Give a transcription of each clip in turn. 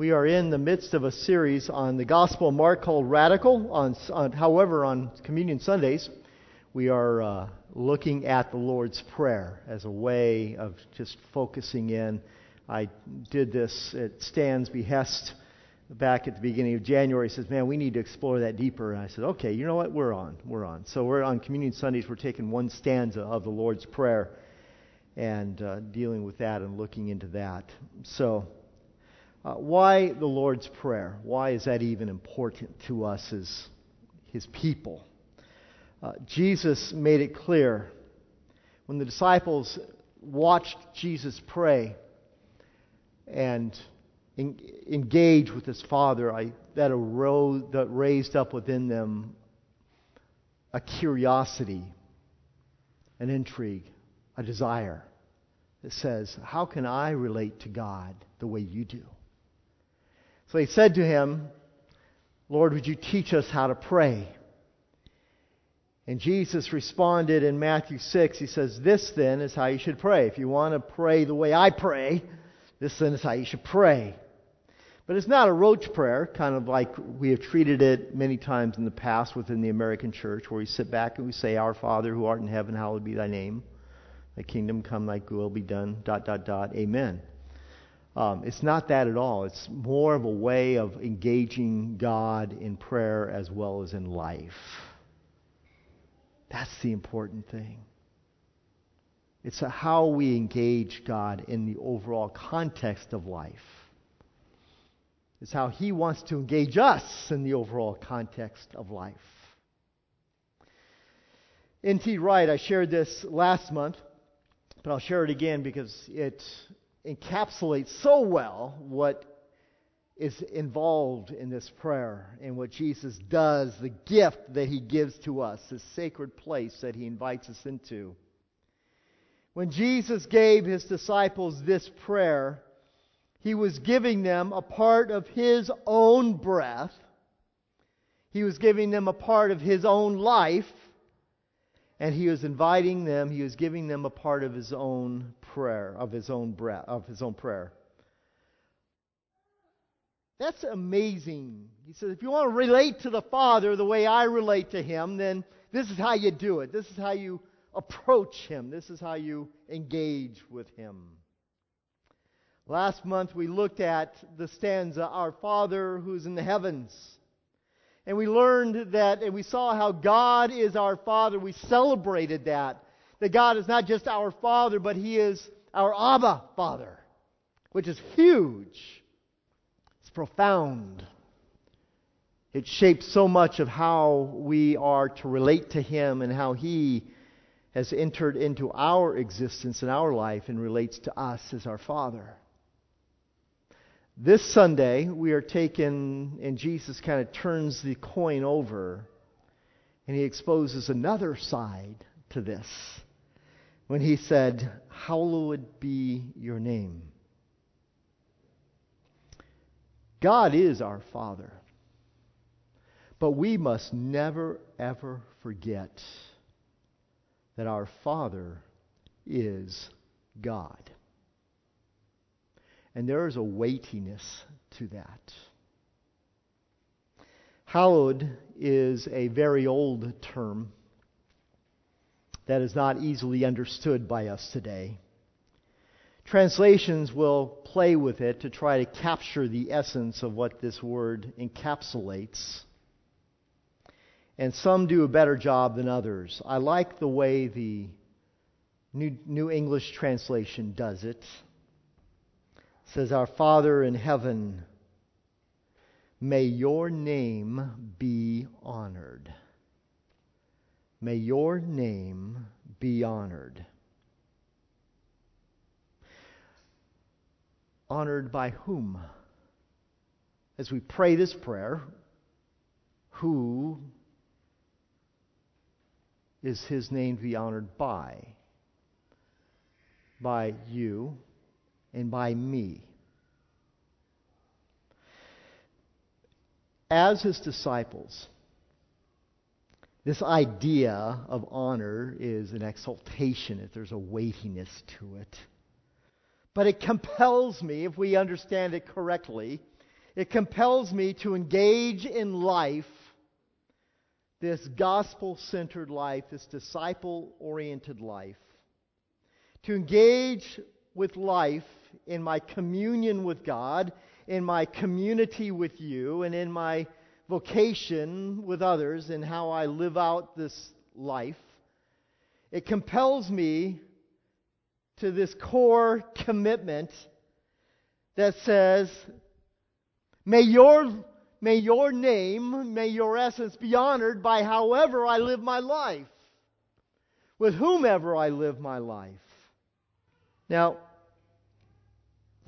We are in the midst of a series on the Gospel of Mark called Radical. On, on however, on Communion Sundays, we are uh, looking at the Lord's Prayer as a way of just focusing in. I did this at Stan's behest back at the beginning of January. He says, "Man, we need to explore that deeper." And I said, "Okay, you know what? We're on. We're on." So we're on Communion Sundays. We're taking one stanza of the Lord's Prayer and uh, dealing with that and looking into that. So. Uh, why the Lord's Prayer? Why is that even important to us as His people? Uh, Jesus made it clear when the disciples watched Jesus pray and en- engage with His Father, I, that, arose, that raised up within them a curiosity, an intrigue, a desire that says, How can I relate to God the way you do? So they said to him, Lord, would you teach us how to pray? And Jesus responded in Matthew 6. He says, This then is how you should pray. If you want to pray the way I pray, this then is how you should pray. But it's not a roach prayer, kind of like we have treated it many times in the past within the American church, where we sit back and we say, Our Father who art in heaven, hallowed be thy name. Thy kingdom come, thy will be done, dot, dot, dot, amen. Um, it's not that at all. It's more of a way of engaging God in prayer as well as in life. That's the important thing. It's how we engage God in the overall context of life. It's how He wants to engage us in the overall context of life. N.T. Wright, I shared this last month, but I'll share it again because it encapsulates so well what is involved in this prayer and what Jesus does, the gift that he gives to us, this sacred place that he invites us into. When Jesus gave his disciples this prayer, he was giving them a part of his own breath. He was giving them a part of his own life and he was inviting them, he was giving them a part of his own prayer, of his own breath, of his own prayer. That's amazing. He says, if you want to relate to the Father the way I relate to him, then this is how you do it. This is how you approach him. This is how you engage with him. Last month we looked at the stanza, Our Father who's in the heavens. And we learned that, and we saw how God is our Father. We celebrated that. That God is not just our Father, but He is our Abba Father, which is huge. It's profound. It shapes so much of how we are to relate to Him and how He has entered into our existence and our life and relates to us as our Father. This Sunday, we are taken, and Jesus kind of turns the coin over, and he exposes another side to this when he said, Hallowed be your name. God is our Father, but we must never, ever forget that our Father is God. And there is a weightiness to that. Hallowed is a very old term that is not easily understood by us today. Translations will play with it to try to capture the essence of what this word encapsulates. And some do a better job than others. I like the way the New, English translation does it says, Our Father in heaven, may your name be honored. May your name be honored. Honored by whom? As we pray this prayer, who is his name to be honored by? By you and by me. As his disciples, this idea of honor is an exaltation, if there's a weightiness to it. But it compels me, if we understand it correctly, It compels me to engage in life, this gospel centered life, this disciple oriented life, to engage with life in my communion with God, in my community with you, and in my vocation with others, and how I live out this life. It compels me to this core commitment that says, May your, may your name, may your essence be honored by however I live my life, with whomever I live my life. Now,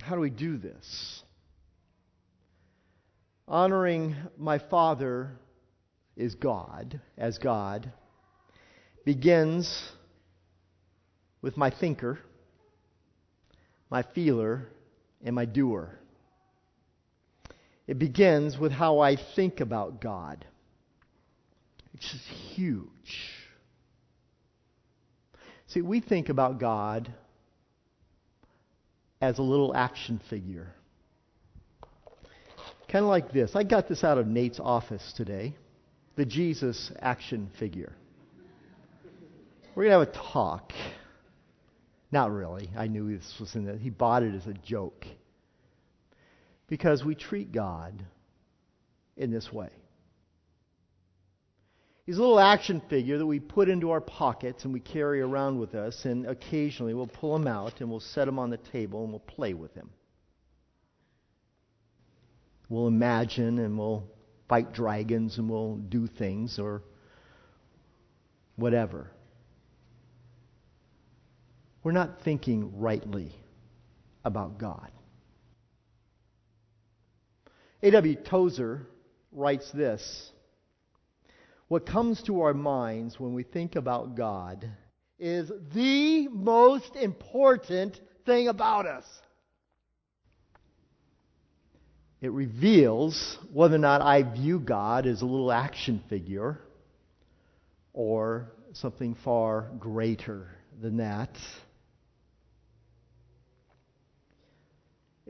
how do we do this? Honoring my Father is God, as God, begins with my thinker, my feeler, and my doer. It begins with how I think about God. It's just huge. See, we think about God as a little action figure. Kind of like this. I got this out of Nate's office today the Jesus action figure. We're going to have a talk. Not really. I knew this was in the, he bought it as a joke. Because we treat God in this way. He's a little action figure that we put into our pockets and we carry around with us, and occasionally we'll pull him out and we'll set him on the table and we'll play with him. We'll imagine and we'll fight dragons and we'll do things or whatever. We're not thinking rightly about God. A.W. Tozer writes this What comes to our minds when we think about God is the most important thing about us. It reveals whether or not I view God as a little action figure or something far greater than that.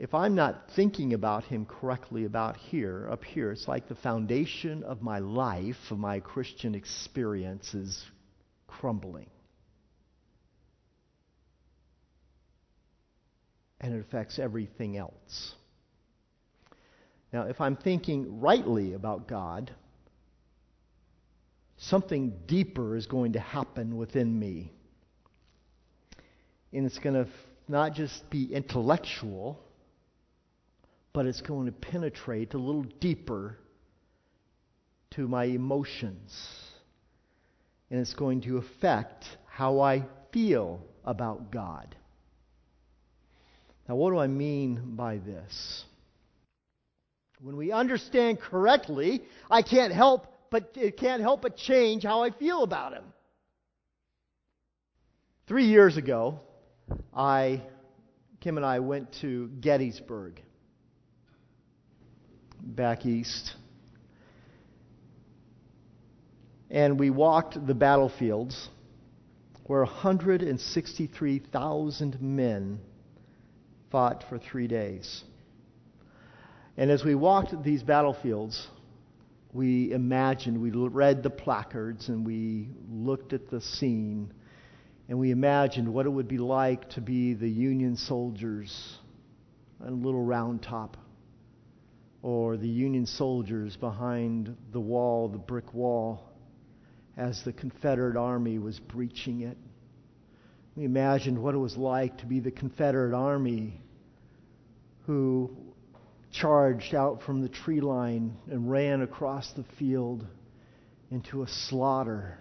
If I'm not thinking about him correctly about here, up here, it's like the foundation of my life, of my Christian experience is crumbling. And it affects everything else. Now, if I'm thinking rightly about God, something deeper is going to happen within me. And it's going to not just be intellectual but it's going to penetrate a little deeper to my emotions. And it's going to affect how I feel about God. Now, what do I mean by this? When we understand correctly, I can't help but it can't help but change how I feel about him. Three years ago, I Kim and I went to Gettysburg back east. And we walked the battlefields where 163,000 men fought for three days. And as we walked these battlefields, we imagined, we read the placards and we looked at the scene and we imagined what it would be like to be the Union soldiers on little round top or the Union soldiers behind the wall, the brick wall, as the Confederate Army was breaching it. We imagined what it was like to be the Confederate Army who charged out from the tree line and ran across the field into a slaughter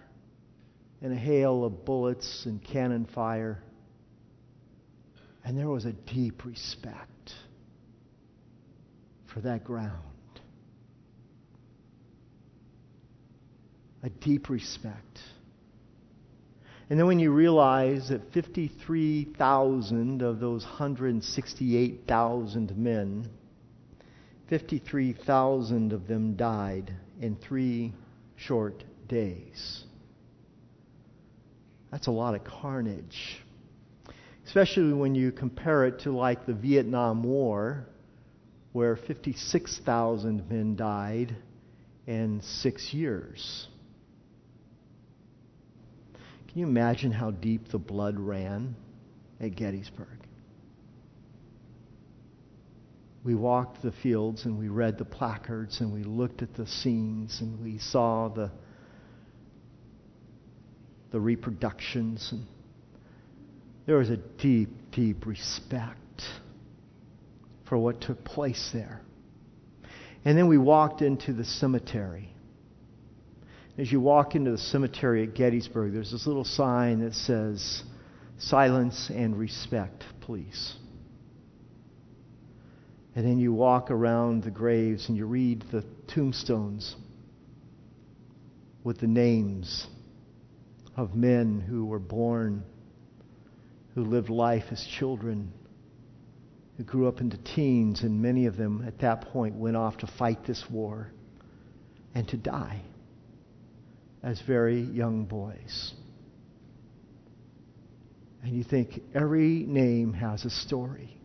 and a hail of bullets and cannon fire. And there was a deep respect for that ground. A deep respect. And then when you realize that 53,000 of those 168,000 men, 53,000 of them died in three short days. That's a lot of carnage. Especially when you compare it to like the Vietnam War, where 56,000 men died in six years. Can you imagine how deep the blood ran at Gettysburg? We walked the fields and we read the placards and we looked at the scenes and we saw the the reproductions and there was a deep, deep respect for what took place there. And then we walked into the cemetery. As you walk into the cemetery at Gettysburg, there's this little sign that says, Silence and respect, please. And then you walk around the graves and you read the tombstones with the names of men who were born, who lived life as children, who grew up into teens, and many of them at that point went off to fight this war and to die as very young boys. And you think every name has a story.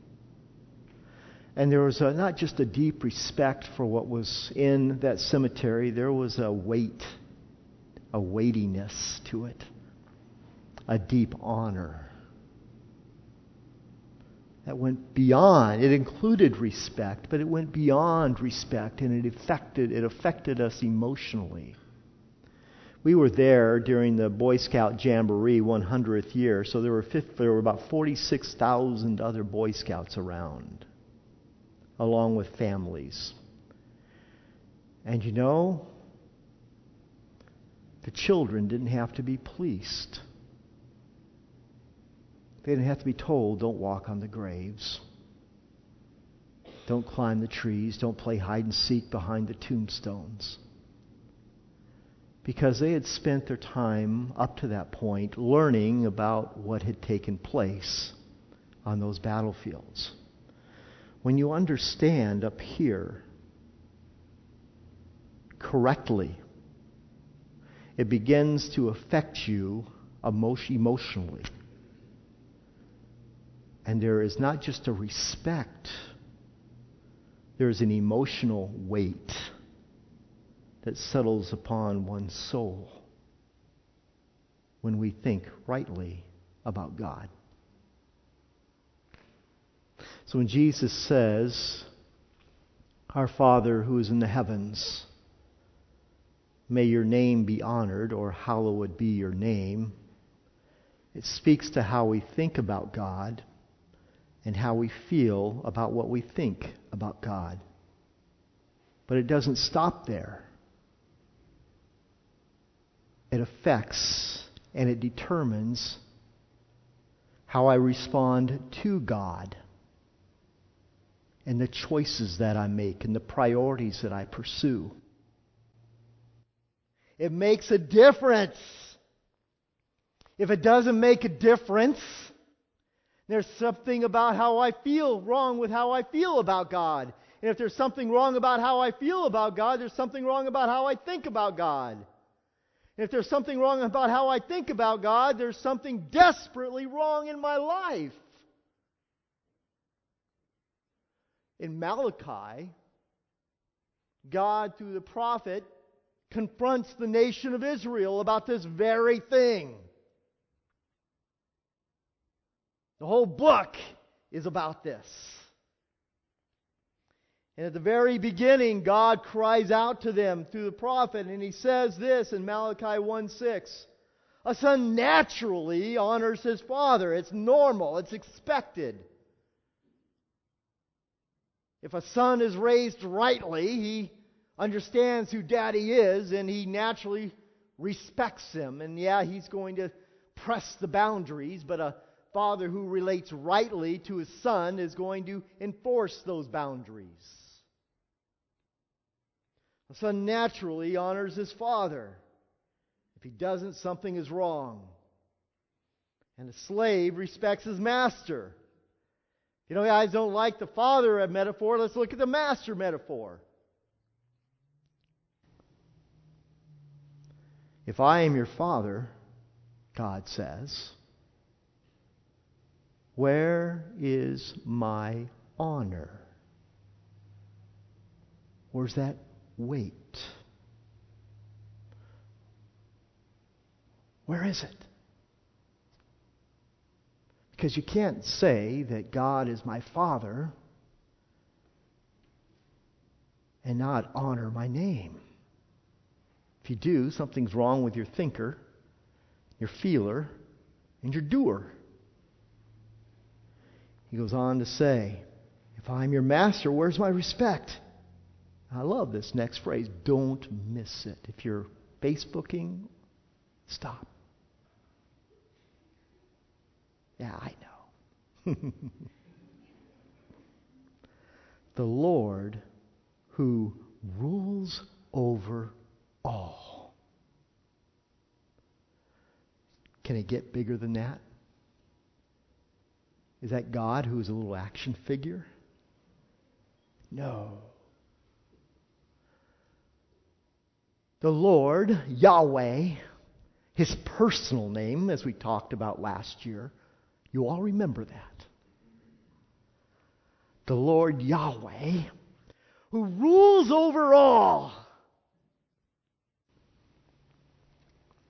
And there was a, not just a deep respect for what was in that cemetery, there was a weight, a weightiness to it, a deep honor that went beyond. It included respect, but it went beyond respect, and it affected it affected us emotionally. We were there during the Boy Scout Jamboree 100th year, so there were 50, there were about 46,000 other Boy Scouts around, along with families. And you know, the children didn't have to be policed. They didn't have to be told, don't walk on the graves. Don't climb the trees. Don't play hide and seek behind the tombstones. Because they had spent their time up to that point learning about what had taken place on those battlefields. When you understand up here correctly, it begins to affect you emotionally. And there is not just a respect, there is an emotional weight that settles upon one's soul when we think rightly about God. So when Jesus says, Our Father who is in the heavens, may your name be honored, or hallowed be your name, it speaks to how we think about God and how we feel about what we think about God. But it doesn't stop there. It affects and it determines how I respond to God and the choices that I make and the priorities that I pursue. It makes a difference. If it doesn't make a difference, there's something about how I feel wrong with how I feel about God. And if there's something wrong about how I feel about God, there's something wrong about how I think about God. And if there's something wrong about how I think about God, there's something desperately wrong in my life. In Malachi, God, through the prophet, confronts the nation of Israel about this very thing. The whole book is about this. And at the very beginning, God cries out to them through the prophet, and he says this in Malachi 1 6. A son naturally honors his father. It's normal, it's expected. If a son is raised rightly, he understands who daddy is, and he naturally respects him. And yeah, he's going to press the boundaries, but a father who relates rightly to his son is going to enforce those boundaries. The son naturally honors his father. If he doesn't, something is wrong. And a slave respects his master. You know, guys don't like the father metaphor. Let's look at the master metaphor. If I am your father, God says, where is my honor? Where's that weight? Where is it? Because you can't say that God is my Father and not honor my name. If you do, something's wrong with your thinker, your feeler, and your doer. He goes on to say, If I'm your master, where's my respect? I love this next phrase. Don't miss it. If you're Facebooking, stop. Yeah, I know. the Lord who rules over all. Can it get bigger than that? Is that God who is a little action figure? No. The Lord, Yahweh, his personal name, as we talked about last year, you all remember that. The Lord Yahweh, who rules over all,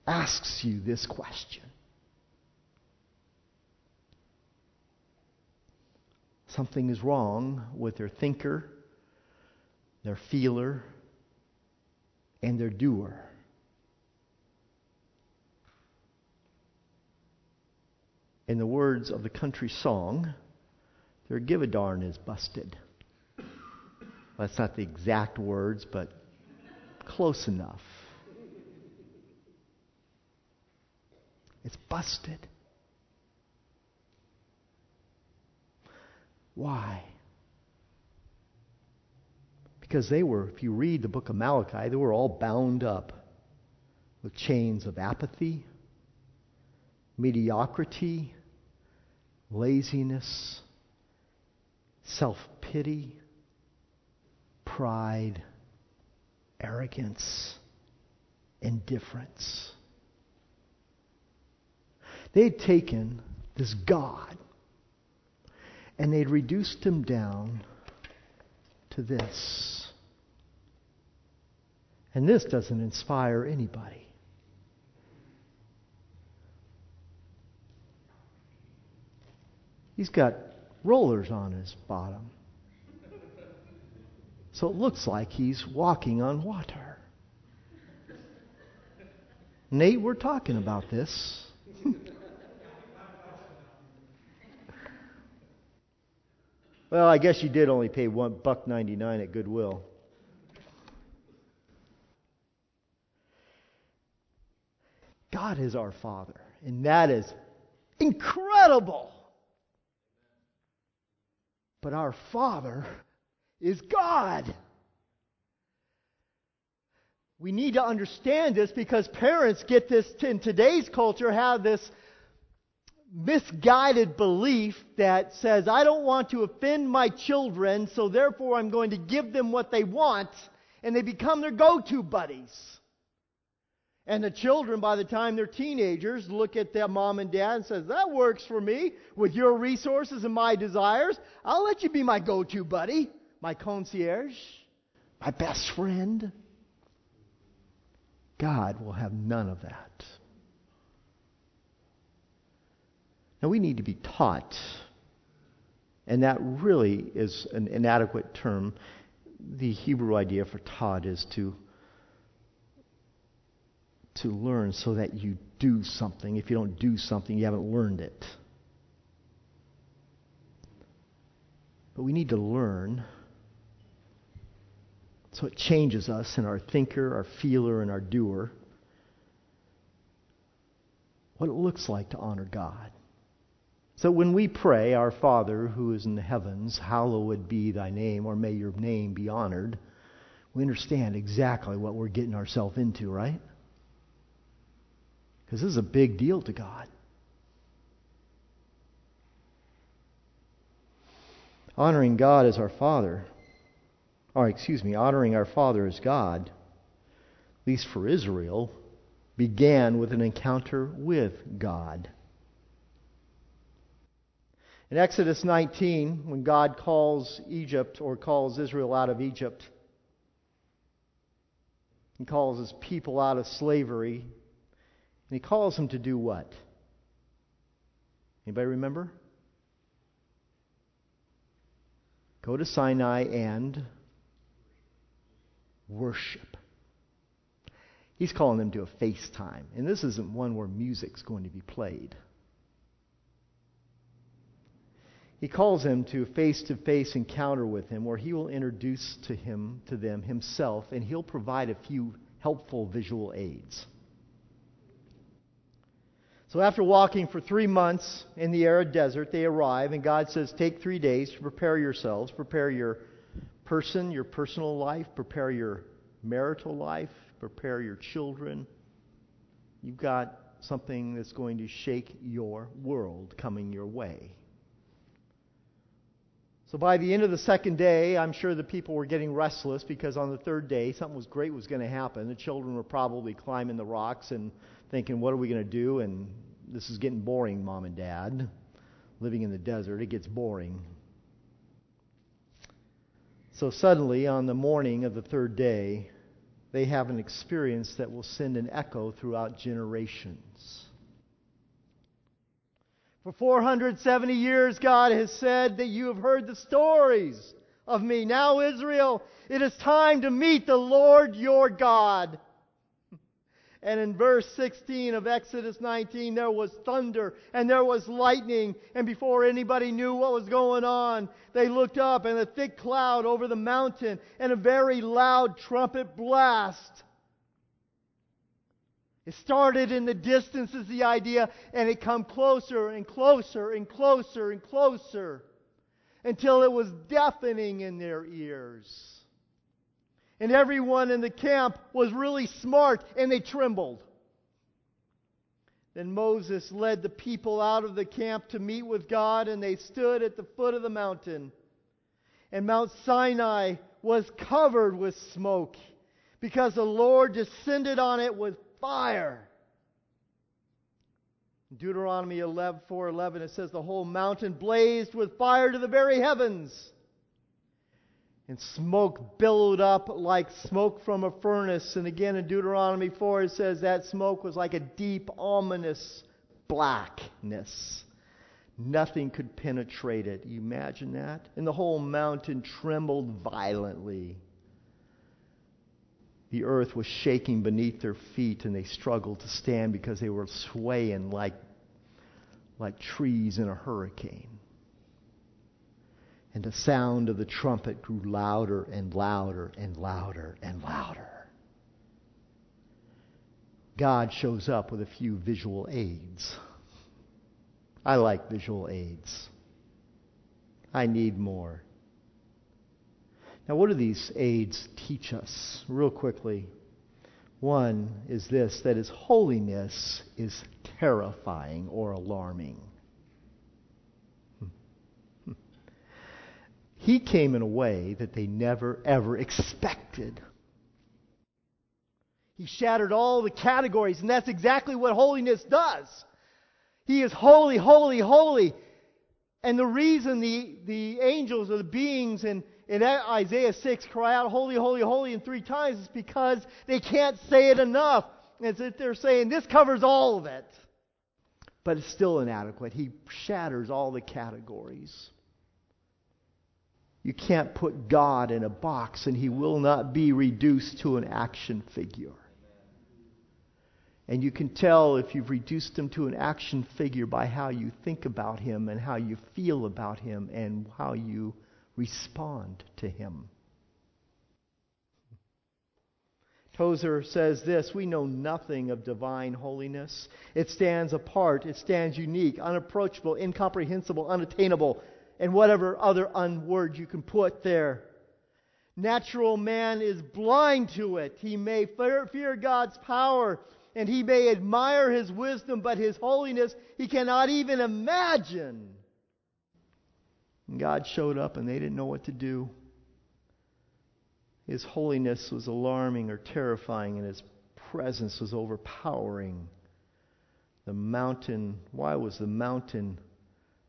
asks you this question Something is wrong with their thinker, their feeler, and their doer. In the words of the country song, their give a darn is busted. That's not the exact words, but close enough. It's busted. Why? Because they were, if you read the book of Malachi, they were all bound up with chains of apathy, mediocrity, laziness, self pity, pride, arrogance, indifference. They had taken this God and they'd reduced him down to this. And this doesn't inspire anybody. He's got rollers on his bottom. So it looks like he's walking on water. Nate, we're talking about this. Well, I guess you did only pay one buck ninety nine at Goodwill. God is our Father, and that is incredible. But our Father is God. We need to understand this because parents get this in today's culture have this misguided belief that says, I don't want to offend my children, so therefore I'm going to give them what they want, and they become their go to buddies. And the children, by the time they're teenagers, look at their mom and dad and says, "That works for me with your resources and my desires. I'll let you be my go-to buddy, my concierge, my best friend." God will have none of that. Now we need to be taught, and that really is an inadequate term. The Hebrew idea for taught is to to learn so that you do something. If you don't do something, you haven't learned it. But we need to learn so it changes us in our thinker, our feeler, and our doer. What it looks like to honor God. So when we pray, Our Father who is in the heavens, hallowed be thy name, or may your name be honored, we understand exactly what we're getting ourselves into, right? Because this is a big deal to God. Honoring God as our Father, or excuse me, honoring our Father as God, at least for Israel, began with an encounter with God. In Exodus 19, when God calls Egypt or calls Israel out of Egypt, He calls his people out of slavery. And he calls them to do what? Anybody remember? Go to Sinai and worship. He's calling them to a FaceTime. And this isn't one where music's going to be played. He calls them to a face-to-face encounter with him where he will introduce to him to them himself and he'll provide a few helpful visual aids. So after walking for 3 months in the arid desert, they arrive and God says, "Take 3 days to prepare yourselves, prepare your person, your personal life, prepare your marital life, prepare your children. You've got something that's going to shake your world coming your way." So by the end of the second day, I'm sure the people were getting restless because on the third day, something was great was going to happen. The children were probably climbing the rocks and thinking, what are we going to do? And this is getting boring, mom and dad. Living in the desert, it gets boring. So suddenly, on the morning of the third day, they have an experience that will send an echo throughout generations. For 470 years, God has said that you have heard the stories of me. Now, Israel, it is time to meet the Lord your God. And in verse 16 of Exodus 19, there was thunder and there was lightning. And before anybody knew what was going on, they looked up and a thick cloud over the mountain and a very loud trumpet blast. It started in the distance is the idea, and it come closer and closer and closer and closer until it was deafening in their ears. And everyone in the camp was really smart and they trembled. Then Moses led the people out of the camp to meet with God, and they stood at the foot of the mountain. And Mount Sinai was covered with smoke because the Lord descended on it with fire. Deuteronomy 11, 4:11 it says the whole mountain blazed with fire to the very heavens. And smoke billowed up like smoke from a furnace. And again in Deuteronomy 4 it says that smoke was like a deep ominous blackness. Nothing could penetrate it. You imagine that? And the whole mountain trembled violently. The earth was shaking beneath their feet and they struggled to stand because they were swaying like, like trees in a hurricane. And the sound of the trumpet grew louder and louder and louder and louder. God shows up with a few visual aids. I like visual aids. I need more. Now, what do these aids teach us? Real quickly. One is this that his holiness is terrifying or alarming. Hmm. Hmm. He came in a way that they never, ever expected. He shattered all the categories, and that's exactly what holiness does. He is holy, holy, holy. And the reason the, the angels or the beings and in Isaiah 6 cry out, Holy, holy, holy, in three times is because they can't say it enough. As if they're saying, this covers all of it. But it's still inadequate. He shatters all the categories. You can't put God in a box and he will not be reduced to an action figure. And you can tell if you've reduced him to an action figure by how you think about him and how you feel about him and how you respond to him. Tozer says this We know nothing of divine holiness. It stands apart, it stands unique, unapproachable, incomprehensible, unattainable, and whatever other unword you can put there. Natural man is blind to it. He may fear God's power and he may admire his wisdom, but his holiness he cannot even imagine. And God showed up and they didn't know what to do. His holiness was alarming or terrifying, and His presence was overpowering. The mountain, why was the mountain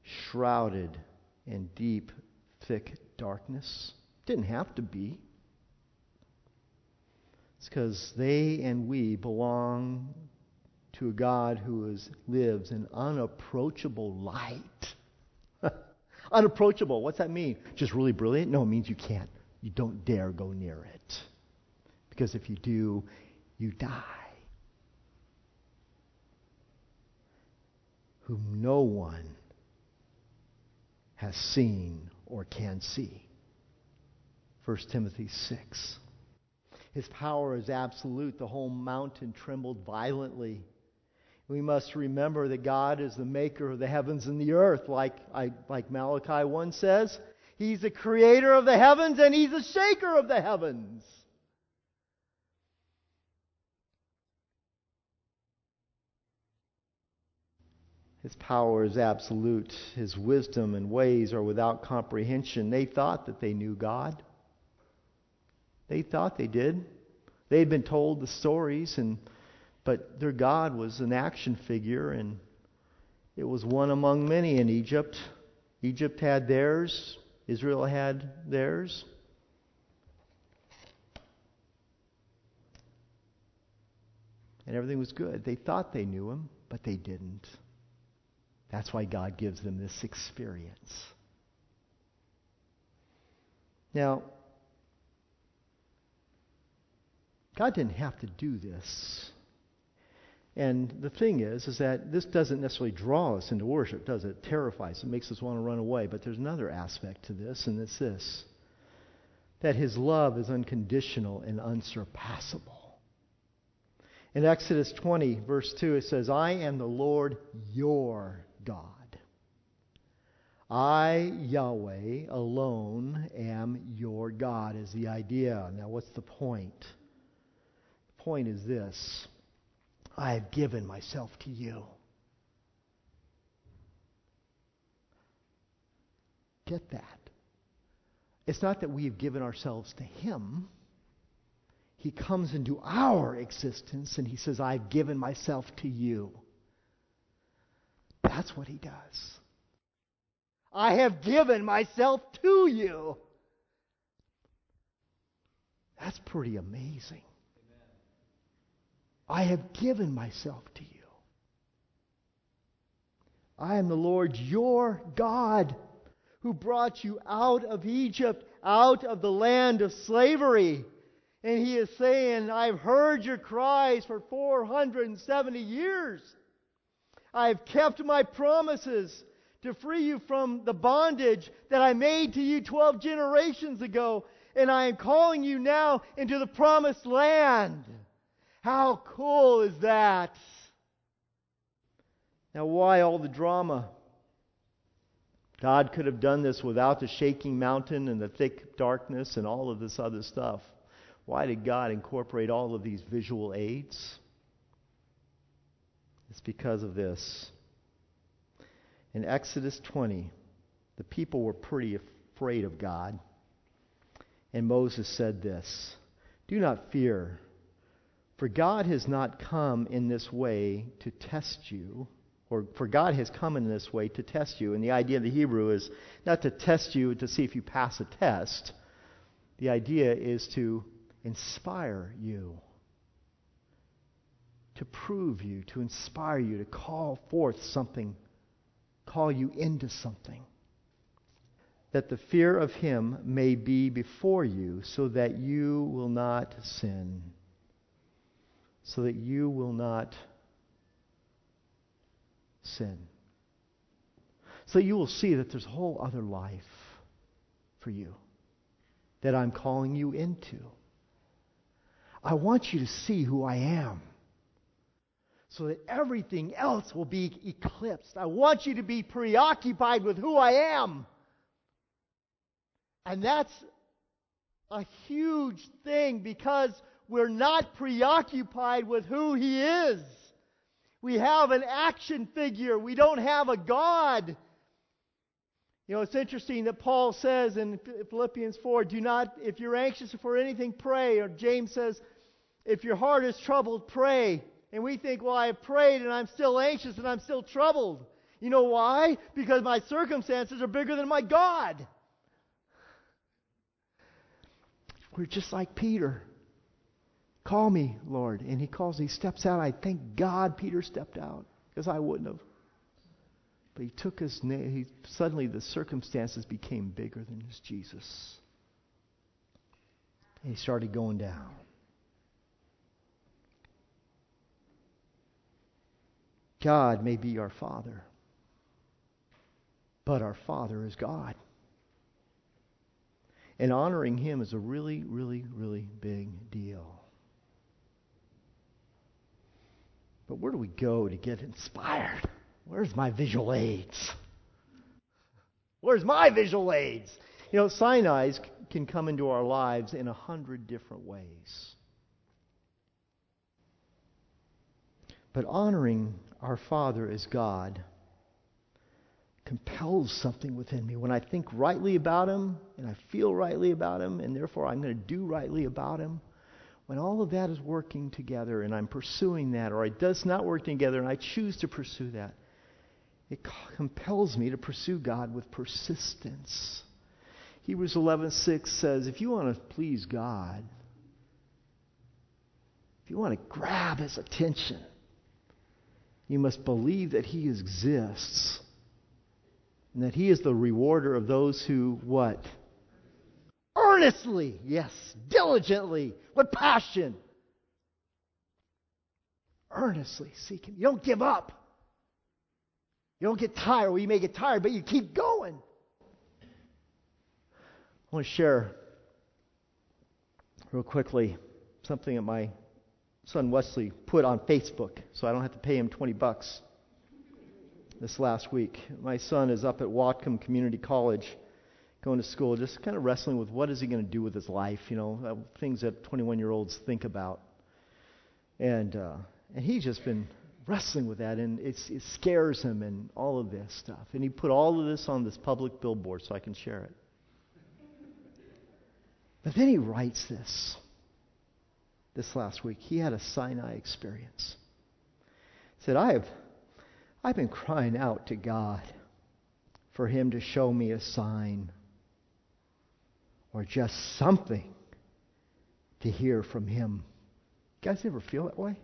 shrouded in deep, thick darkness? Didn't have to be. It's because they and we belong to a God who is, lives in unapproachable light. Unapproachable, what's that mean? Just really brilliant? No, it means you can't. You don't dare go near it. Because if you do, you die. Whom no one has seen or can see. 1 Timothy 6. His power is absolute. The whole mountain trembled violently. We must remember that God is the maker of the heavens and the earth, like, like Malachi 1 says. He's the creator of the heavens and he's the shaker of the heavens. His power is absolute. His wisdom and ways are without comprehension. They thought that they knew God. They thought they did. They had been told the stories, and but their God was an action figure, and it was one among many in Egypt. Egypt had theirs. Israel had theirs. And everything was good. They thought they knew him, but they didn't. That's why God gives them this experience. Now, God didn't have to do this. And the thing is, is that this doesn't necessarily draw us into worship, does it? It terrifies, it makes us want to run away. But there's another aspect to this, and it's this that His love is unconditional and unsurpassable. In Exodus 20, verse 2, it says, I am the Lord your God. I, Yahweh, alone am your God, is the idea. Now, what's the point? The point is this I have given myself to you. Get that. It's not that we have given ourselves to Him. He comes into our existence and He says, I've given myself to you. That's what He does. I have given myself to you. That's pretty amazing. I have given myself to you. I am the Lord your God who brought you out of Egypt, out of the land of slavery. And he is saying, I've heard your cries for 470 years. I've kept my promises to free you from the bondage that I made to you 12 generations ago. And I am calling you now into the promised land. How cool is that? Now, why all the drama? God could have done this without the shaking mountain and the thick darkness and all of this other stuff. Why did God incorporate all of these visual aids? It's because of this. In Exodus 20, the people were pretty afraid of God. And Moses said this Do not fear for God has not come in this way to test you, or for God has come in this way to test you. And the idea of the Hebrew is not to test you to see if you pass a test. The idea is to inspire you, to prove you, to inspire you, to call forth something, call you into something. That the fear of Him may be before you, so that you will not sin so that you will not sin. So you will see that there's a whole other life for you that I'm calling you into. I want you to see who I am so that everything else will be eclipsed. I want you to be preoccupied with who I am. And that's a huge thing because we're not preoccupied with who He is. We have an action figure. We don't have a God. You know, it's interesting that Paul says in Philippians 4, do not, if you're anxious for anything, pray. Or James says, if your heart is troubled, pray. And we think, well, I prayed and I'm still anxious and I'm still troubled. You know why? Because my circumstances are bigger than my God. We're just like Peter Call me, Lord. And he calls, he steps out. I thank God Peter stepped out because I wouldn't have. But he took his name. He, suddenly the circumstances became bigger than his Jesus. And he started going down. God may be our Father, but our Father is God. And honoring Him is a really, really, really big deal. But where do we go to get inspired? Where's my visual aids? Where's my visual aids? You know, Sinai's can come into our lives in a hundred different ways. But honoring our Father as God compels something within me. When I think rightly about Him and I feel rightly about Him, and therefore I'm going to do rightly about Him, when all of that is working together and I'm pursuing that, or it does not work together and I choose to pursue that, it compels me to pursue God with persistence. Hebrews 11:6 says, if you want to please God, if you want to grab his attention, you must believe that he exists and that He is the rewarder of those who what? Earnestly, yes, diligently, with passion. Earnestly seek Him. You don't give up. You don't get tired. Well, you may get tired, but you keep going. I want to share real quickly something that my son Wesley put on Facebook so I don't have to pay him 20 bucks this last week. My son is up at Whatcom Community College going to school, just kind of wrestling with what is he going to do with his life, you know, uh, things that 21 year olds think about. And, uh, and he's just been wrestling with that, and it scares him and all of this stuff. And he put all of this on this public billboard so I can share it. But then he writes this this last week. He had a Sinai experience. He said, I have I've been crying out to God for Him to show me a sign or just something to hear from Him. You guys ever feel that way?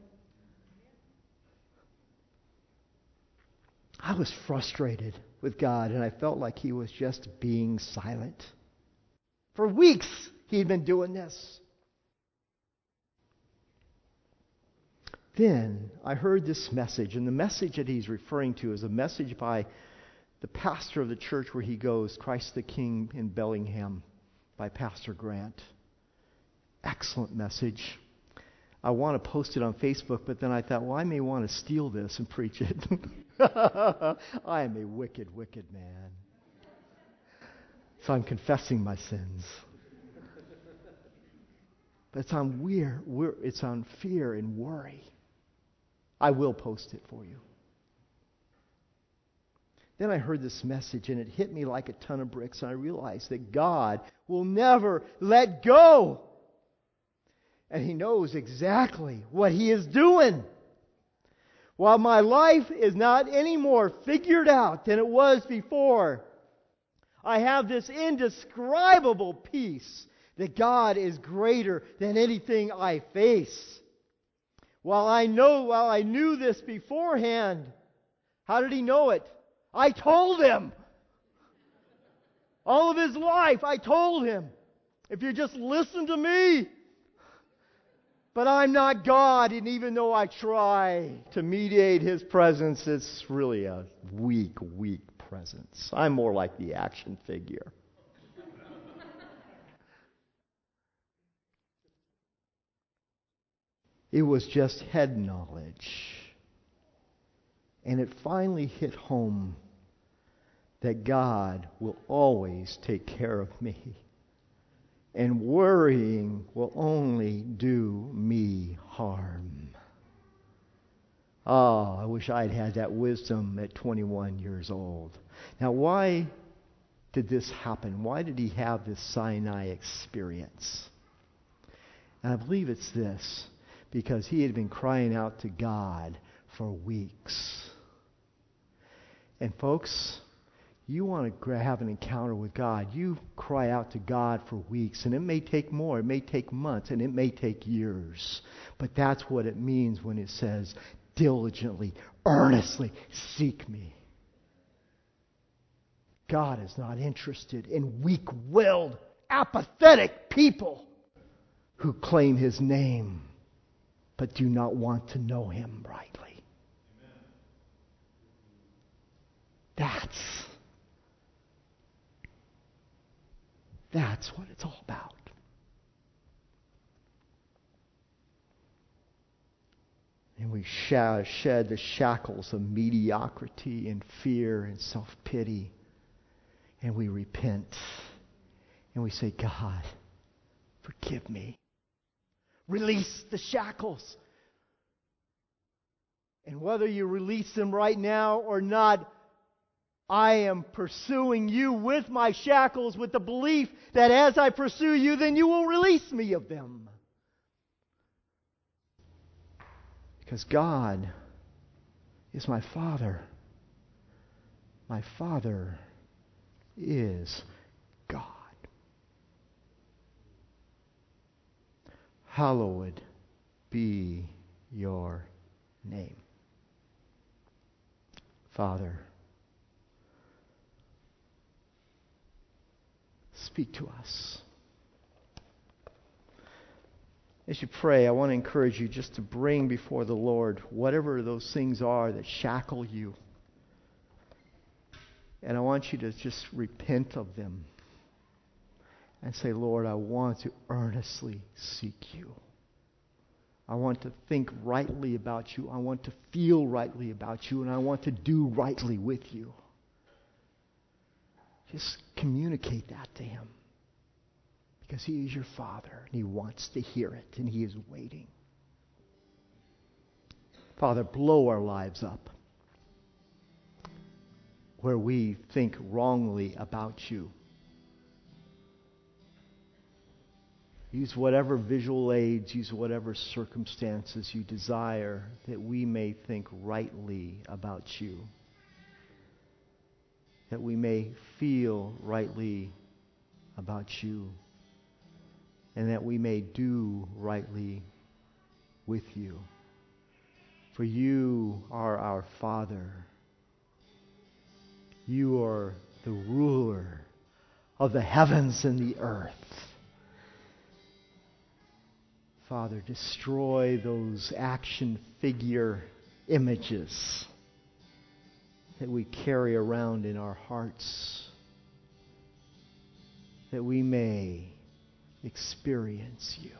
I was frustrated with God, and I felt like He was just being silent. For weeks, He'd been doing this. then I heard this message, and the message that he's referring to is a message by the pastor of the church where he goes, Christ the King in Bellingham, by Pastor Grant. Excellent message. I want to post it on Facebook, but then I thought, well, I may want to steal this and preach it. I am a wicked, wicked man. So I'm confessing my sins. But it's on we're, we're, it's on fear and worry. I will post it for you. Then I heard this message and it hit me like a ton of bricks, and I realized that God will never let go. And He knows exactly what He is doing. While my life is not any more figured out than it was before, I have this indescribable peace that God is greater than anything I face. While I know, while I knew this beforehand, how did he know it? I told him. All of his life, I told him. If you just listen to me. But I'm not God, and even though I try to mediate his presence, it's really a weak, weak presence. I'm more like the action figure. It was just head knowledge. And it finally hit home that God will always take care of me. And worrying will only do me harm. Oh, I wish I'd had that wisdom at 21 years old. Now, why did this happen? Why did he have this Sinai experience? And I believe it's this because he had been crying out to God for weeks. And folks, you want to have an encounter with God, you cry out to God for weeks, and it may take more, it may take months, and it may take years. But that's what it means when it says, diligently, earnestly seek me. God is not interested in weak willed, apathetic people who claim his name but do not want to know him rightly. That's that's what it's all about. And we shed the shackles of mediocrity and fear and self pity. And we repent. And we say, God, forgive me. Release the shackles. And whether you release them right now or not, I am pursuing you with my shackles with the belief that as I pursue you, then you will release me of them. Because God is my Father. My Father is God. Hallowed be your name. Father, speak to us. As you pray, I want to encourage you just to bring before the Lord whatever those things are that shackle you. And I want you to just repent of them and say, Lord, I want to earnestly seek you. I want to think rightly about you. I want to feel rightly about you. And I want to do rightly with you. Just communicate that to him. Because He is your Father, and He wants to hear it, and He is waiting. Father, blow our lives up where we think wrongly about you. Use whatever visual aids, use whatever circumstances you desire that we may think rightly about you. That we may feel rightly about you and that we may do rightly with you. For you are our Father. You are the ruler of the heavens and the earth. Father, destroy those action figure images that we carry around in our hearts, that we may experience you.